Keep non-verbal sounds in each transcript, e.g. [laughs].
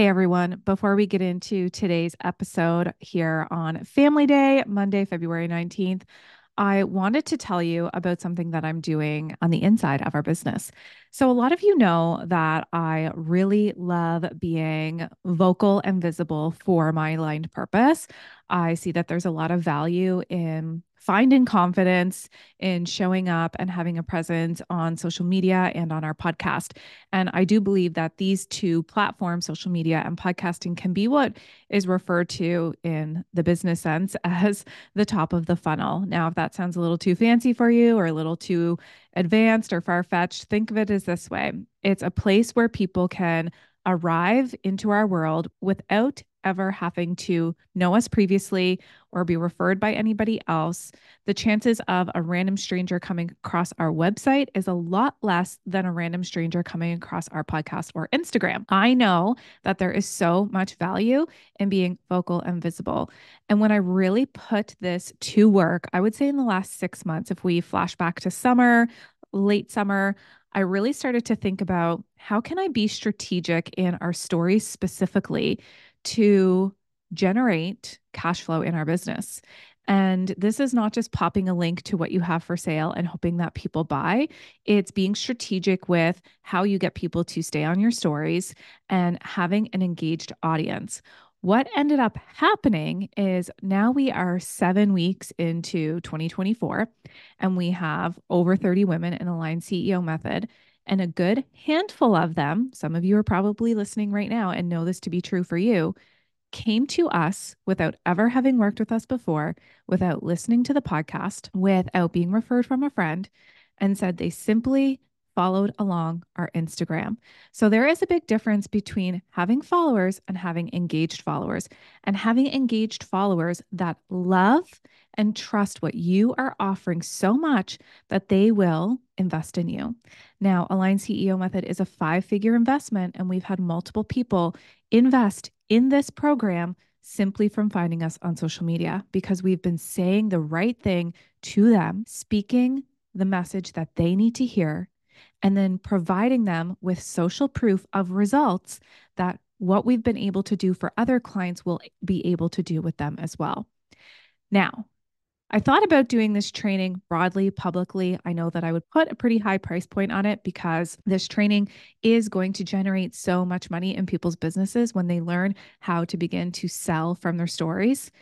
Hey everyone, before we get into today's episode here on Family Day, Monday, February 19th, I wanted to tell you about something that I'm doing on the inside of our business. So, a lot of you know that I really love being vocal and visible for my aligned purpose. I see that there's a lot of value in finding confidence in showing up and having a presence on social media and on our podcast. And I do believe that these two platforms, social media and podcasting, can be what is referred to in the business sense [laughs] as the top of the funnel. Now, if that sounds a little too fancy for you or a little too advanced or far fetched, think of it as this way it's a place where people can arrive into our world without ever having to know us previously or be referred by anybody else, the chances of a random stranger coming across our website is a lot less than a random stranger coming across our podcast or Instagram. I know that there is so much value in being vocal and visible. And when I really put this to work, I would say in the last six months, if we flash back to summer, late summer, I really started to think about how can I be strategic in our stories specifically to generate cash flow in our business. And this is not just popping a link to what you have for sale and hoping that people buy. It's being strategic with how you get people to stay on your stories and having an engaged audience. What ended up happening is now we are seven weeks into 2024 and we have over 30 women in Aligned CEO Method. And a good handful of them, some of you are probably listening right now and know this to be true for you, came to us without ever having worked with us before, without listening to the podcast, without being referred from a friend, and said they simply followed along our Instagram. So there is a big difference between having followers and having engaged followers, and having engaged followers that love and trust what you are offering so much that they will invest in you. Now, Align CEO Method is a five figure investment, and we've had multiple people invest in this program simply from finding us on social media because we've been saying the right thing to them, speaking the message that they need to hear, and then providing them with social proof of results that what we've been able to do for other clients will be able to do with them as well. Now, I thought about doing this training broadly, publicly. I know that I would put a pretty high price point on it because this training is going to generate so much money in people's businesses when they learn how to begin to sell from their stories.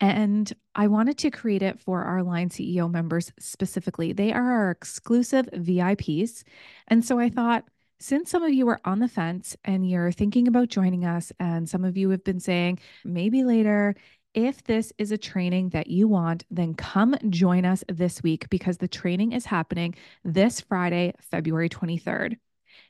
And I wanted to create it for our Aligned CEO members specifically. They are our exclusive VIPs. And so I thought, since some of you are on the fence and you're thinking about joining us, and some of you have been saying, maybe later, if this is a training that you want, then come join us this week because the training is happening this Friday, February 23rd.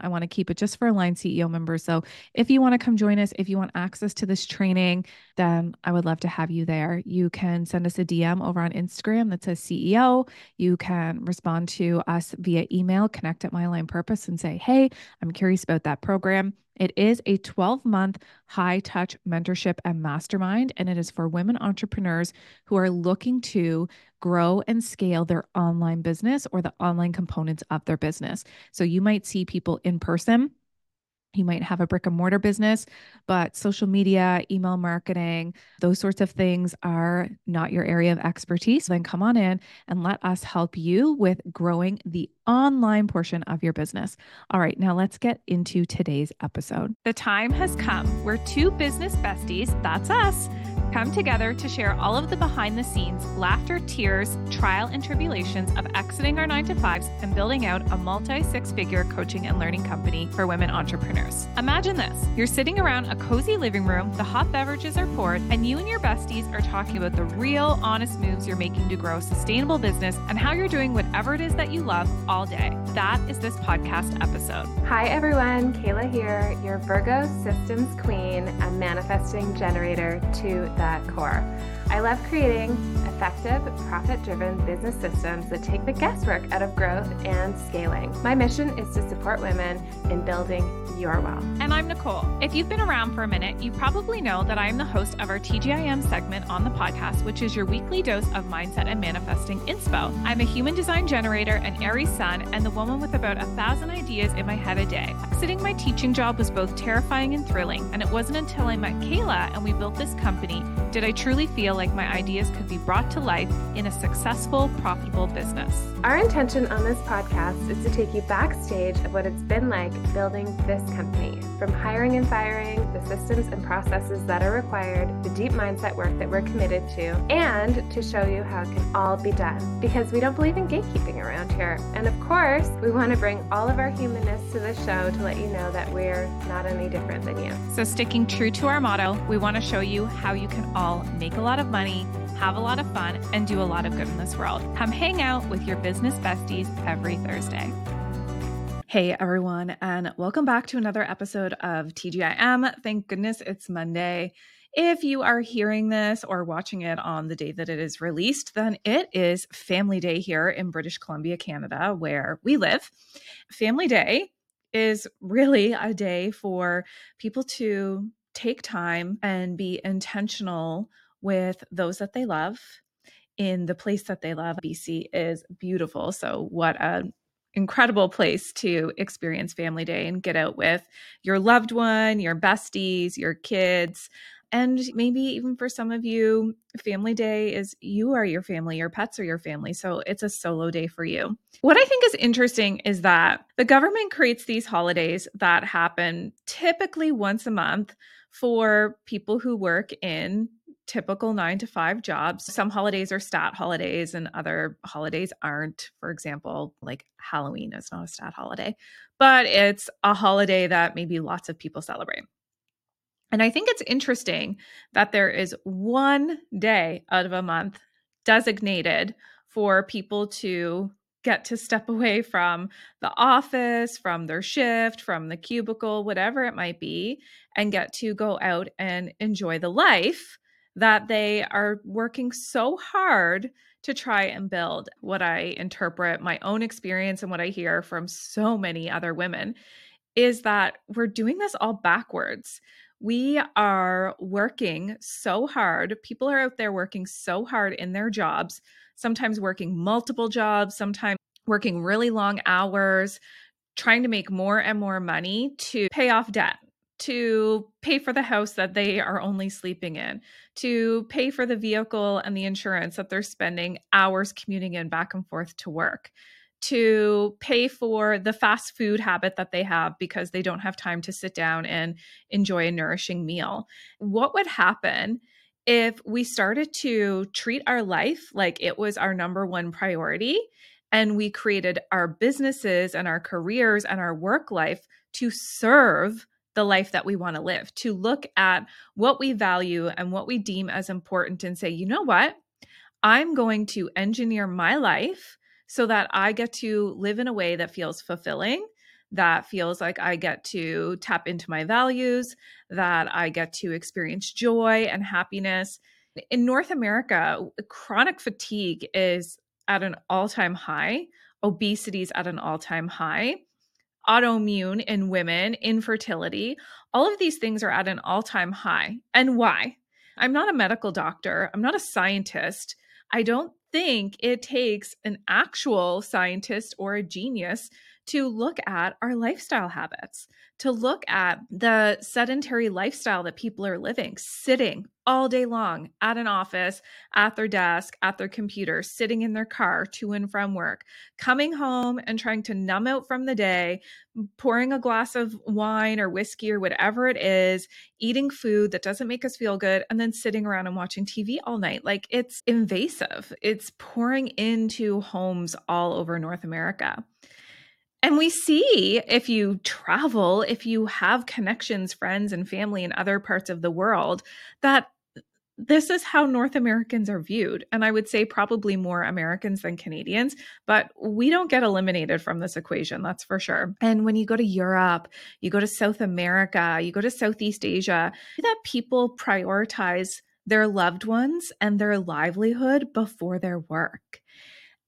I want to keep it just for Align CEO members. So if you want to come join us, if you want access to this training, then I would love to have you there. You can send us a DM over on Instagram that says CEO. You can respond to us via email, connect at My Align Purpose, and say, hey, I'm curious about that program. It is a 12 month high touch mentorship and mastermind, and it is for women entrepreneurs who are looking to grow and scale their online business or the online components of their business. So you might see people in person you might have a brick and mortar business, but social media, email marketing, those sorts of things are not your area of expertise. Then come on in and let us help you with growing the online portion of your business. All right, now let's get into today's episode. The time has come. We're two business besties, that's us come together to share all of the behind the scenes laughter, tears, trial, and tribulations of exiting our nine to fives and building out a multi six figure coaching and learning company for women entrepreneurs. Imagine this you're sitting around a cozy living room, the hot beverages are poured, and you and your besties are talking about the real, honest moves you're making to grow a sustainable business and how you're doing whatever it is that you love all day. That is this podcast episode. Hi, everyone. Kayla here, your Virgo systems queen a manifesting generator to the core. I love creating effective, profit driven business systems that take the guesswork out of growth and scaling. My mission is to support women in building your wealth. And I'm Nicole. If you've been around for a minute, you probably know that I'm the host of our TGIM segment on the podcast, which is your weekly dose of mindset and manifesting inspo. I'm a human design generator, an Aries sun, and the woman with about a thousand ideas in my head a day. Exiting my teaching job was both terrifying and thrilling, and it wasn't until I met Kayla and we built this company did I truly feel like my ideas could be brought to life in a successful, profitable business. Our intention on this podcast is to take you backstage of what it's been like building this company from hiring and firing, the systems and processes that are required, the deep mindset work that we're committed to, and to show you how it can all be done. Because we don't believe in gatekeeping around here. And of course, we want to bring all of our humanness to the show to let you know that we're not any different than you. So, sticking true to our motto, we want to show you how you can all make a lot of money have a lot of fun, and do a lot of good in this world. Come hang out with your business besties every Thursday. Hey everyone, and welcome back to another episode of TGIM. Thank goodness it's Monday. If you are hearing this or watching it on the day that it is released, then it is Family Day here in British Columbia, Canada, where we live. Family Day is really a day for people to take time and be intentional with those that they love in the place that they love. BC is beautiful. So, what a incredible place to experience family day and get out with your loved one, your besties, your kids. And maybe even for some of you, family day is you are your family, your pets are your family. So it's a solo day for you. What I think is interesting is that the government creates these holidays that happen typically once a month for people who work in typical nine to five jobs. Some holidays are stat holidays and other holidays aren't. For example, like Halloween is not a stat holiday, but it's a holiday that maybe lots of people celebrate. And I think it's interesting that there is one day out of a month designated for people to get to step away from the office, from their shift, from the cubicle, whatever it might be, and get to go out and enjoy the life that they are working so hard to try and build. What I interpret my own experience and what I hear from so many other women is that we're doing this all backwards. We are working so hard. People are out there working so hard in their jobs, sometimes working multiple jobs, sometimes working really long hours, trying to make more and more money to pay off debt to pay for the house that they are only sleeping in, to pay for the vehicle and the insurance that they're spending hours commuting in back and forth to work, to pay for the fast food habit that they have because they don't have time to sit down and enjoy a nourishing meal. What would happen if we started to treat our life like it was our number one priority? And we created our businesses and our careers and our work life to serve the life that we want to live, to look at what we value and what we deem as important and say, you know what? I'm going to engineer my life so that I get to live in a way that feels fulfilling, that feels like I get to tap into my values, that I get to experience joy and happiness. In North America, chronic fatigue is at an all time high, obesity is at an all time high autoimmune in women, infertility, all of these things are at an all time high. And why? I'm not a medical doctor, I'm not a scientist. I don't think it takes an actual scientist or a genius to look at our lifestyle habits, to look at the sedentary lifestyle that people are living, sitting all day long at an office, at their desk, at their computer, sitting in their car to and from work, coming home and trying to numb out from the day, pouring a glass of wine or whiskey or whatever it is, eating food that doesn't make us feel good, and then sitting around and watching TV all night. Like it's invasive, it's pouring into homes all over North America. And we see if you travel, if you have connections, friends, and family in other parts of the world, that this is how North Americans are viewed. And I would say probably more Americans than Canadians, but we don't get eliminated from this equation, that's for sure. And when you go to Europe, you go to South America, you go to Southeast Asia, that people prioritize their loved ones and their livelihood before their work.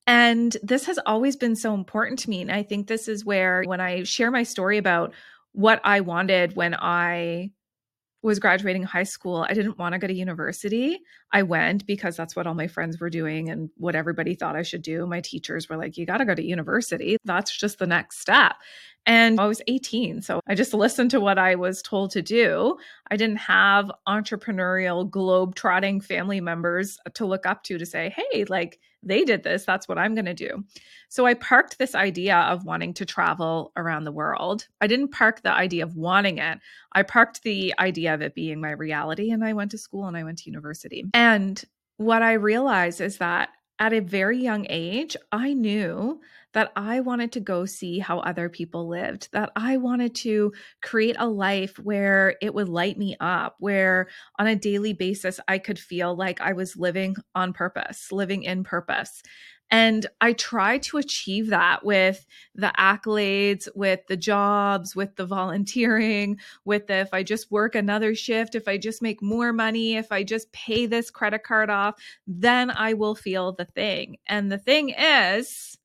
And this has always been so important to me. And I think this is where, when I share my story about what I wanted when I was graduating high school, I didn't want to go to university. I went because that's what all my friends were doing and what everybody thought I should do. My teachers were like, you got to go to university. That's just the next step. And I was 18. So I just listened to what I was told to do. I didn't have entrepreneurial, globe trotting family members to look up to to say, hey, like they did this. That's what I'm going to do. So I parked this idea of wanting to travel around the world. I didn't park the idea of wanting it. I parked the idea of it being my reality. And I went to school and I went to university. And what I realized is that at a very young age, I knew that I wanted to go see how other people lived, that I wanted to create a life where it would light me up, where on a daily basis I could feel like I was living on purpose, living in purpose. And I try to achieve that with the accolades, with the jobs, with the volunteering, with the, if I just work another shift, if I just make more money, if I just pay this credit card off, then I will feel the thing. And the thing is,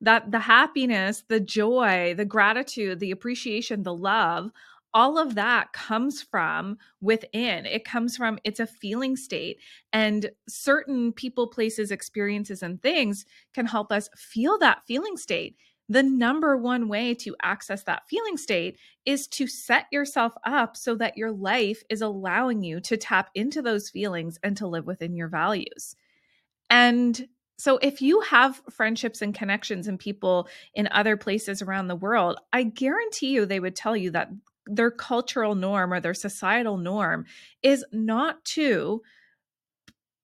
that the happiness, the joy, the gratitude, the appreciation, the love, all of that comes from within. It comes from, it's a feeling state. And certain people, places, experiences, and things can help us feel that feeling state. The number one way to access that feeling state is to set yourself up so that your life is allowing you to tap into those feelings and to live within your values. And so if you have friendships and connections and people in other places around the world, I guarantee you they would tell you that their cultural norm or their societal norm is not to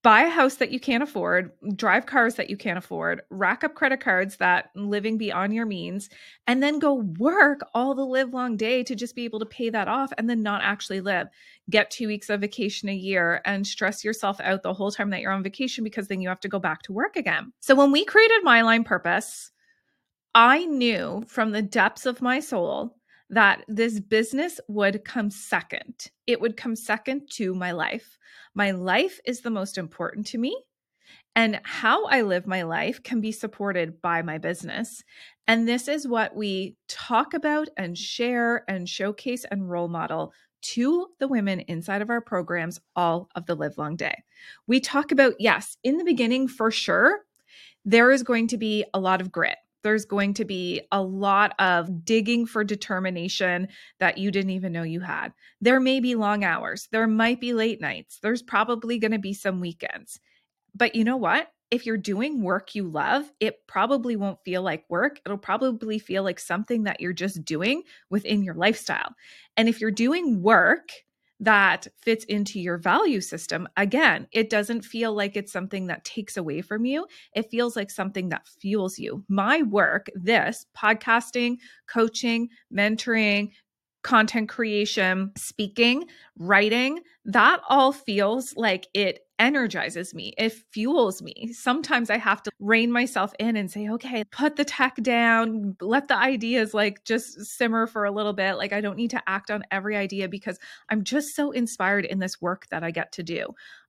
buy a house that you can't afford, drive cars that you can't afford, rack up credit cards that living beyond your means, and then go work all the live long day to just be able to pay that off and then not actually live. Get two weeks of vacation a year and stress yourself out the whole time that you're on vacation because then you have to go back to work again. So when we created My Aligned Purpose, I knew from the depths of my soul that this business would come second. It would come second to my life. My life is the most important to me. And how I live my life can be supported by my business. And this is what we talk about and share and showcase and role model to the women inside of our programs all of the live long day. We talk about, yes, in the beginning, for sure, there is going to be a lot of grit there's going to be a lot of digging for determination that you didn't even know you had. There may be long hours, there might be late nights, there's probably going to be some weekends. But you know what? If you're doing work you love, it probably won't feel like work. It'll probably feel like something that you're just doing within your lifestyle. And if you're doing work, that fits into your value system, again, it doesn't feel like it's something that takes away from you. It feels like something that fuels you. My work, this podcasting, coaching, mentoring, content creation, speaking, writing, that all feels like it energizes me. It fuels me. Sometimes I have to rein myself in and say, okay, put the tech down, let the ideas like just simmer for a little bit. Like I don't need to act on every idea because I'm just so inspired in this work that I get to do.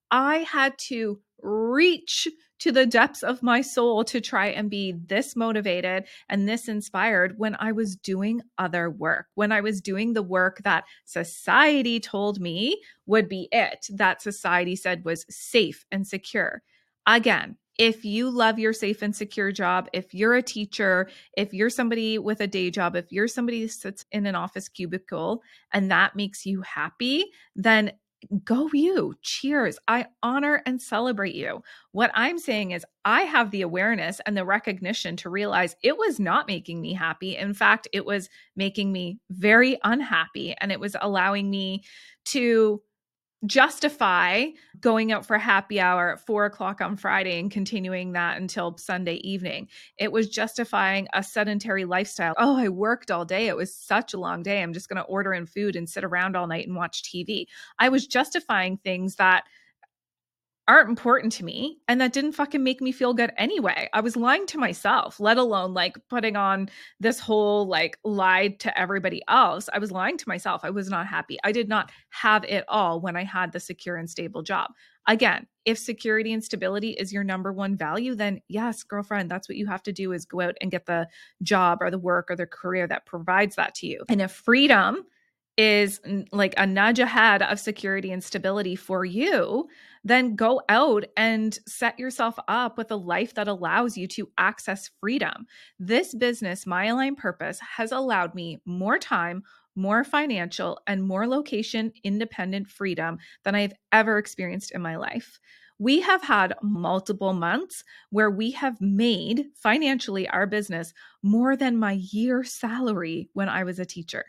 I had to reach to the depths of my soul to try and be this motivated and this inspired when I was doing other work, when I was doing the work that society told me would be it, that society said was safe and secure. Again, if you love your safe and secure job, if you're a teacher, if you're somebody with a day job, if you're somebody sits in an office cubicle and that makes you happy, then go you. Cheers. I honor and celebrate you. What I'm saying is, I have the awareness and the recognition to realize it was not making me happy. In fact, it was making me very unhappy and it was allowing me to justify going out for happy hour at four o'clock on Friday and continuing that until Sunday evening. It was justifying a sedentary lifestyle. Oh, I worked all day. It was such a long day. I'm just going to order in food and sit around all night and watch TV. I was justifying things that aren't important to me and that didn't fucking make me feel good anyway. I was lying to myself, let alone like putting on this whole like lied to everybody else. I was lying to myself. I was not happy. I did not have it all when I had the secure and stable job. Again, if security and stability is your number one value, then yes, girlfriend, that's what you have to do is go out and get the job or the work or the career that provides that to you. And if freedom is like a nudge ahead of security and stability for you, then go out and set yourself up with a life that allows you to access freedom. This business, My Aligned Purpose, has allowed me more time, more financial, and more location independent freedom than I've ever experienced in my life. We have had multiple months where we have made financially our business more than my year salary when I was a teacher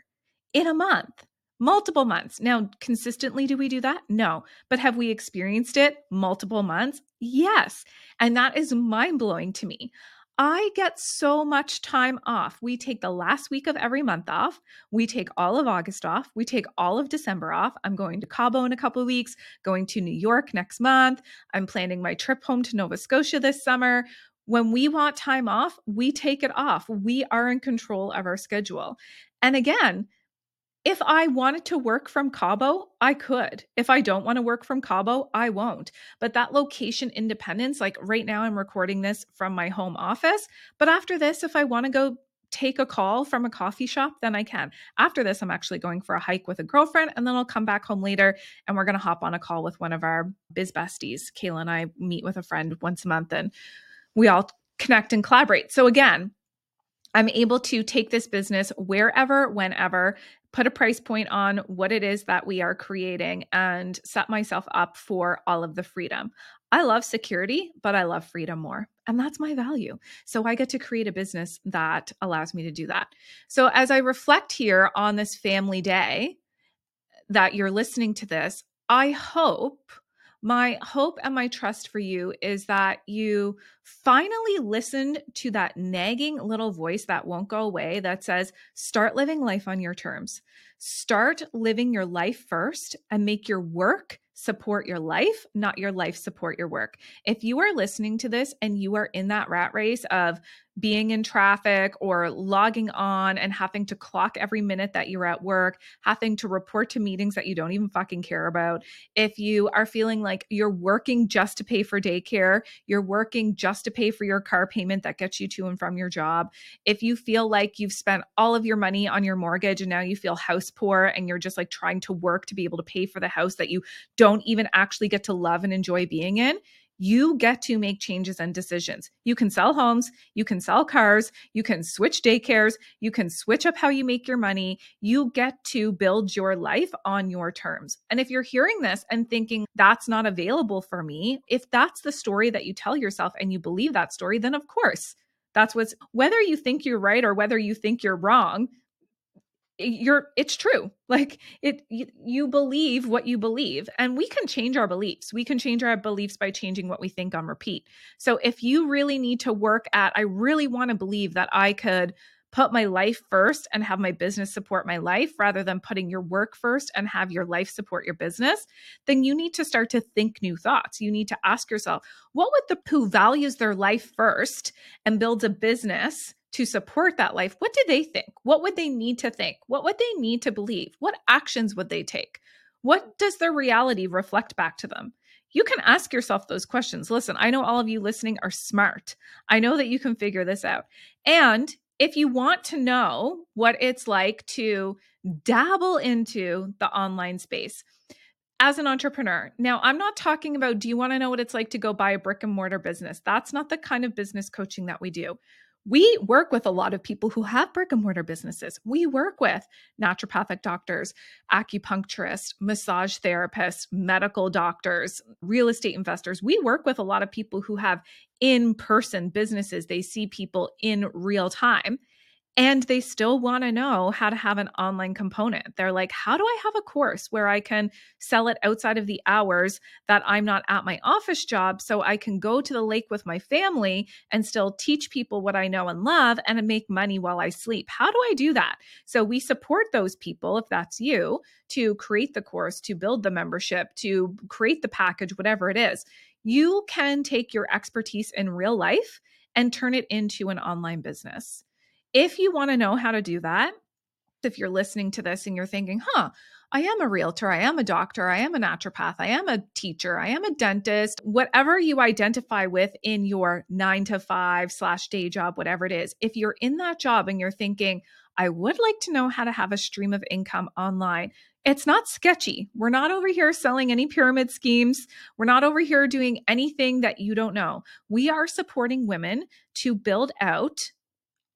in a month multiple months. Now, consistently, do we do that? No. But have we experienced it multiple months? Yes. And that is mind blowing to me. I get so much time off. We take the last week of every month off. We take all of August off. We take all of December off. I'm going to Cabo in a couple of weeks, going to New York next month. I'm planning my trip home to Nova Scotia this summer. When we want time off, we take it off. We are in control of our schedule. And again, if I wanted to work from Cabo, I could. If I don't want to work from Cabo, I won't. But that location independence, like right now, I'm recording this from my home office. But after this, if I want to go take a call from a coffee shop, then I can. After this, I'm actually going for a hike with a girlfriend, and then I'll come back home later and we're going to hop on a call with one of our biz besties. Kayla and I meet with a friend once a month and we all connect and collaborate. So, again, I'm able to take this business wherever, whenever, put a price point on what it is that we are creating and set myself up for all of the freedom. I love security, but I love freedom more. And that's my value. So I get to create a business that allows me to do that. So as I reflect here on this family day that you're listening to this, I hope my hope and my trust for you is that you finally listened to that nagging little voice that won't go away that says, start living life on your terms. Start living your life first and make your work support your life, not your life support your work. If you are listening to this and you are in that rat race of being in traffic or logging on and having to clock every minute that you're at work, having to report to meetings that you don't even fucking care about. If you are feeling like you're working just to pay for daycare, you're working just to pay for your car payment that gets you to and from your job. If you feel like you've spent all of your money on your mortgage and now you feel house poor and you're just like trying to work to be able to pay for the house that you don't even actually get to love and enjoy being in, you get to make changes and decisions. You can sell homes, you can sell cars, you can switch daycares, you can switch up how you make your money. You get to build your life on your terms. And if you're hearing this and thinking that's not available for me, if that's the story that you tell yourself and you believe that story, then of course, that's what's whether you think you're right or whether you think you're wrong, you're it's true. Like it you, you, believe what you believe and we can change our beliefs. We can change our beliefs by changing what we think on repeat. So if you really need to work at i really want to believe that i could put my life first and have my business support my life rather than putting your work first and have your life support your business, then you need to start to think new thoughts. You need to ask yourself, what would the who values their life first and builds a business to support that life, what do they think? What would they need to think? What would they need to believe? What actions would they take? What does their reality reflect back to them? You can ask yourself those questions. Listen, I know all of you listening are smart. I know that you can figure this out. And if you want to know what it's like to dabble into the online space, as an entrepreneur. Now, I'm not talking about do you want to know what it's like to go buy a brick and mortar business? That's not the kind of business coaching that we do we work with a lot of people who have brick and mortar businesses. We work with naturopathic doctors, acupuncturists, massage therapists, medical doctors, real estate investors. We work with a lot of people who have in person businesses. They see people in real time. And they still want to know how to have an online component. They're like, how do I have a course where I can sell it outside of the hours that I'm not at my office job so I can go to the lake with my family and still teach people what I know and love and make money while I sleep? How do I do that? So we support those people, if that's you, to create the course, to build the membership, to create the package, whatever it is. You can take your expertise in real life and turn it into an online business. If you want to know how to do that, if you're listening to this and you're thinking, huh, I am a realtor, I am a doctor, I am a naturopath, I am a teacher, I am a dentist, whatever you identify with in your nine to five slash day job, whatever it is, if you're in that job and you're thinking, I would like to know how to have a stream of income online. It's not sketchy. We're not over here selling any pyramid schemes. We're not over here doing anything that you don't know. We are supporting women to build out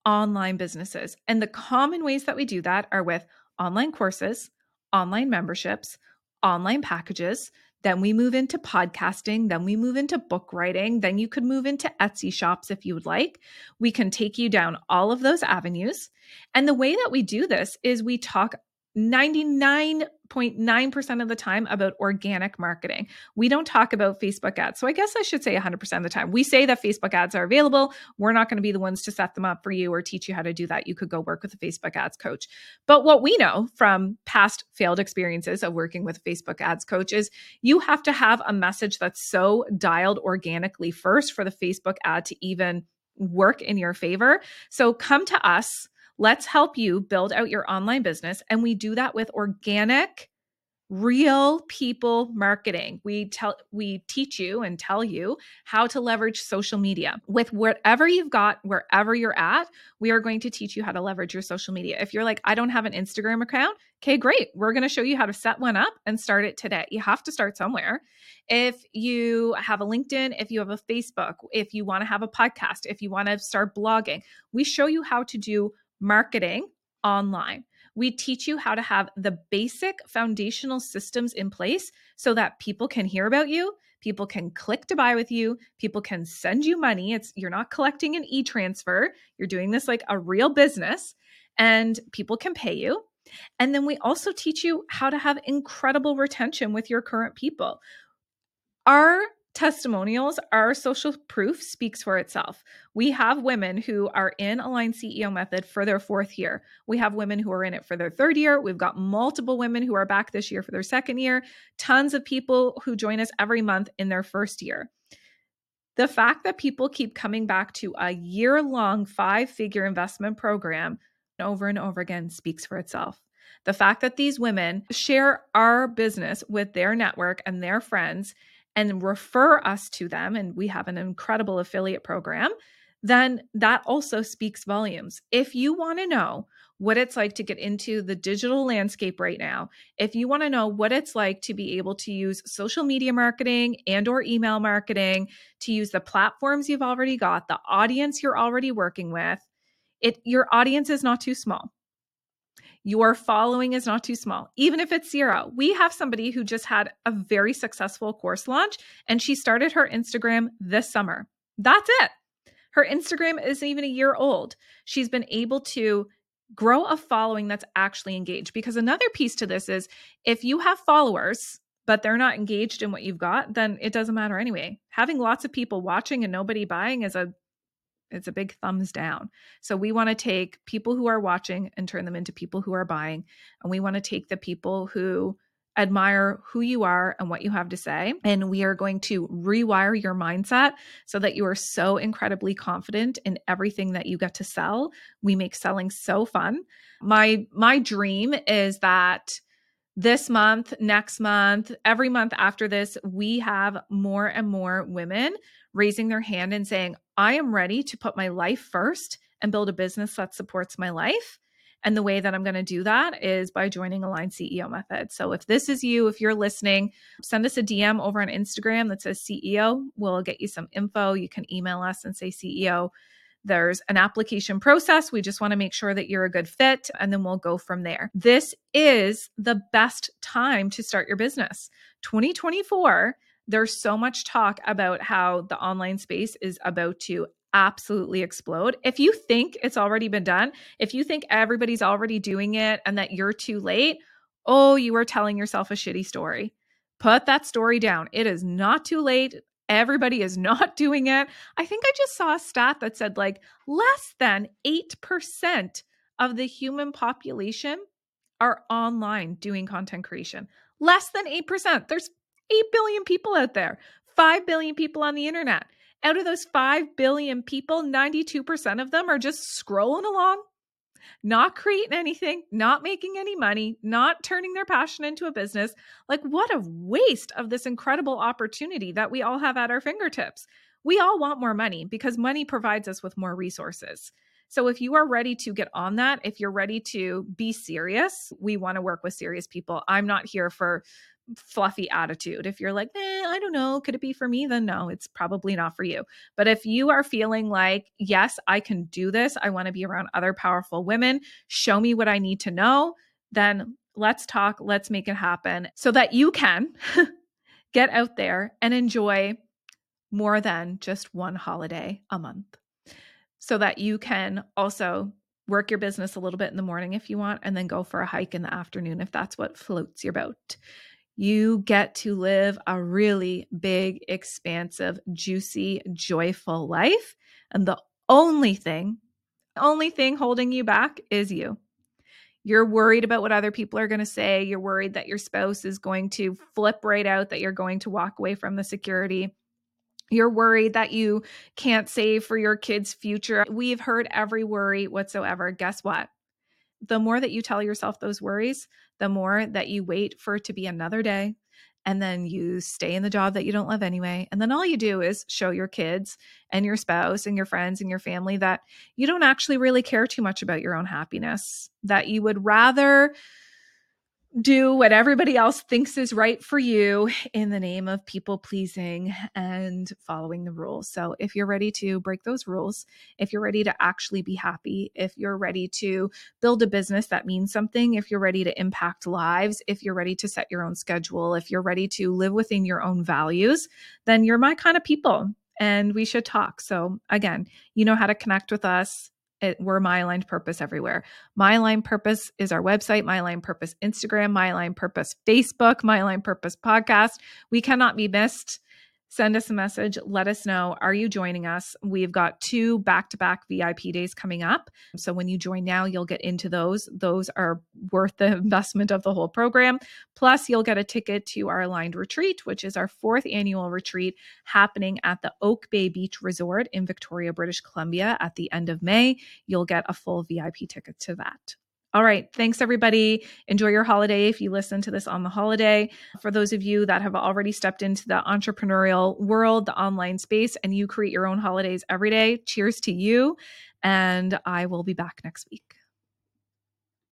online businesses. And the common ways that we do that are with online courses, online memberships, online packages. Then we move into podcasting. Then we move into book writing. Then you could move into Etsy shops if you would like. We can take you down all of those avenues. And the way that we do this is we talk 99.9% of the time about organic marketing. We don't talk about Facebook ads. So I guess I should say 100% of the time. We say that Facebook ads are available. We're not going to be the ones to set them up for you or teach you how to do that. You could go work with a Facebook ads coach. But what we know from past failed experiences of working with Facebook ads coaches, you have to have a message that's so dialed organically first for the Facebook ad to even work in your favor. So come to us Let's help you build out your online business. And we do that with organic, real people marketing. We tell we teach you and tell you how to leverage social media. With whatever you've got, wherever you're at, we are going to teach you how to leverage your social media. If you're like, I don't have an Instagram account, okay, great. We're going to show you how to set one up and start it today. You have to start somewhere. If you have a LinkedIn, if you have a Facebook, if you want to have a podcast, if you want to start blogging, we show you how to do marketing online. We teach you how to have the basic foundational systems in place so that people can hear about you, people can click to buy with you, people can send you money. It's you're not collecting an e-transfer, you're doing this like a real business and people can pay you. And then we also teach you how to have incredible retention with your current people. Our testimonials, our social proof speaks for itself. We have women who are in Align CEO Method for their fourth year. We have women who are in it for their third year. We've got multiple women who are back this year for their second year, tons of people who join us every month in their first year. The fact that people keep coming back to a year long five figure investment program over and over again speaks for itself. The fact that these women share our business with their network and their friends and refer us to them, and we have an incredible affiliate program, then that also speaks volumes. If you want to know what it's like to get into the digital landscape right now, if you want to know what it's like to be able to use social media marketing and or email marketing, to use the platforms you've already got, the audience you're already working with, it your audience is not too small. Your following is not too small, even if it's zero. We have somebody who just had a very successful course launch and she started her Instagram this summer. That's it. Her Instagram isn't even a year old. She's been able to grow a following that's actually engaged. Because another piece to this is if you have followers, but they're not engaged in what you've got, then it doesn't matter anyway. Having lots of people watching and nobody buying is a it's a big thumbs down. So we want to take people who are watching and turn them into people who are buying. And we want to take the people who admire who you are and what you have to say. And we are going to rewire your mindset so that you are so incredibly confident in everything that you get to sell. We make selling so fun. My my dream is that this month, next month, every month after this, we have more and more women raising their hand and saying, I am ready to put my life first and build a business that supports my life. And the way that I'm going to do that is by joining Align CEO Method. So if this is you, if you're listening, send us a DM over on Instagram that says CEO. We'll get you some info. You can email us and say CEO. There's an application process. We just want to make sure that you're a good fit, and then we'll go from there. This is the best time to start your business. 2024 there's so much talk about how the online space is about to absolutely explode. If you think it's already been done, if you think everybody's already doing it and that you're too late, oh, you are telling yourself a shitty story. Put that story down. It is not too late. Everybody is not [laughs] doing it. I think I just saw a stat that said like less than 8% of the human population are online doing content creation. Less than 8%. There's 8 billion people out there, 5 billion people on the internet. Out of those 5 billion people, 92% of them are just scrolling along, not creating anything, not making any money, not turning their passion into a business. Like, what a waste of this incredible opportunity that we all have at our fingertips. We all want more money because money provides us with more resources. So if you are ready to get on that, if you're ready to be serious, we want to work with serious people. I'm not here for fluffy attitude. If you're like, eh, I don't know, could it be for me? Then no, it's probably not for you. But if you are feeling like, yes, I can do this, I want to be around other powerful women, show me what I need to know, then let's talk, let's make it happen so that you can [laughs] get out there and enjoy more than just one holiday a month so that you can also work your business a little bit in the morning if you want, and then go for a hike in the afternoon if that's what floats your boat. You get to live a really big, expansive, juicy, joyful life. And the only thing, only thing holding you back is you. You're worried about what other people are going to say. You're worried that your spouse is going to flip right out, that you're going to walk away from the security. You're worried that you can't save for your kids' future. We've heard every worry whatsoever. Guess what? The more that you tell yourself those worries, the more that you wait for it to be another day. And then you stay in the job that you don't love anyway. And then all you do is show your kids and your spouse and your friends and your family that you don't actually really care too much about your own happiness, that you would rather do what everybody else thinks is right for you in the name of people pleasing and following the rules. So, if you're ready to break those rules, if you're ready to actually be happy, if you're ready to build a business that means something, if you're ready to impact lives, if you're ready to set your own schedule, if you're ready to live within your own values, then you're my kind of people and we should talk. So, again, you know how to connect with us it, we're my aligned purpose everywhere. My aligned purpose is our website, my aligned purpose Instagram, my aligned purpose Facebook, my aligned purpose podcast. We cannot be missed send us a message. Let us know. Are you joining us? We've got two back to back VIP days coming up. So when you join now, you'll get into those. Those are worth the [laughs] investment of the whole program. Plus, you'll get a ticket to our aligned retreat, which is our fourth annual retreat happening at the Oak Bay Beach Resort in Victoria, British Columbia at the end of May. You'll get a full VIP ticket to that. All right. Thanks, everybody. Enjoy your holiday if you listen to this on the holiday. For those of you that have already stepped into the entrepreneurial world, the online space, and you create your own holidays every day, cheers to you. And I will be back next week.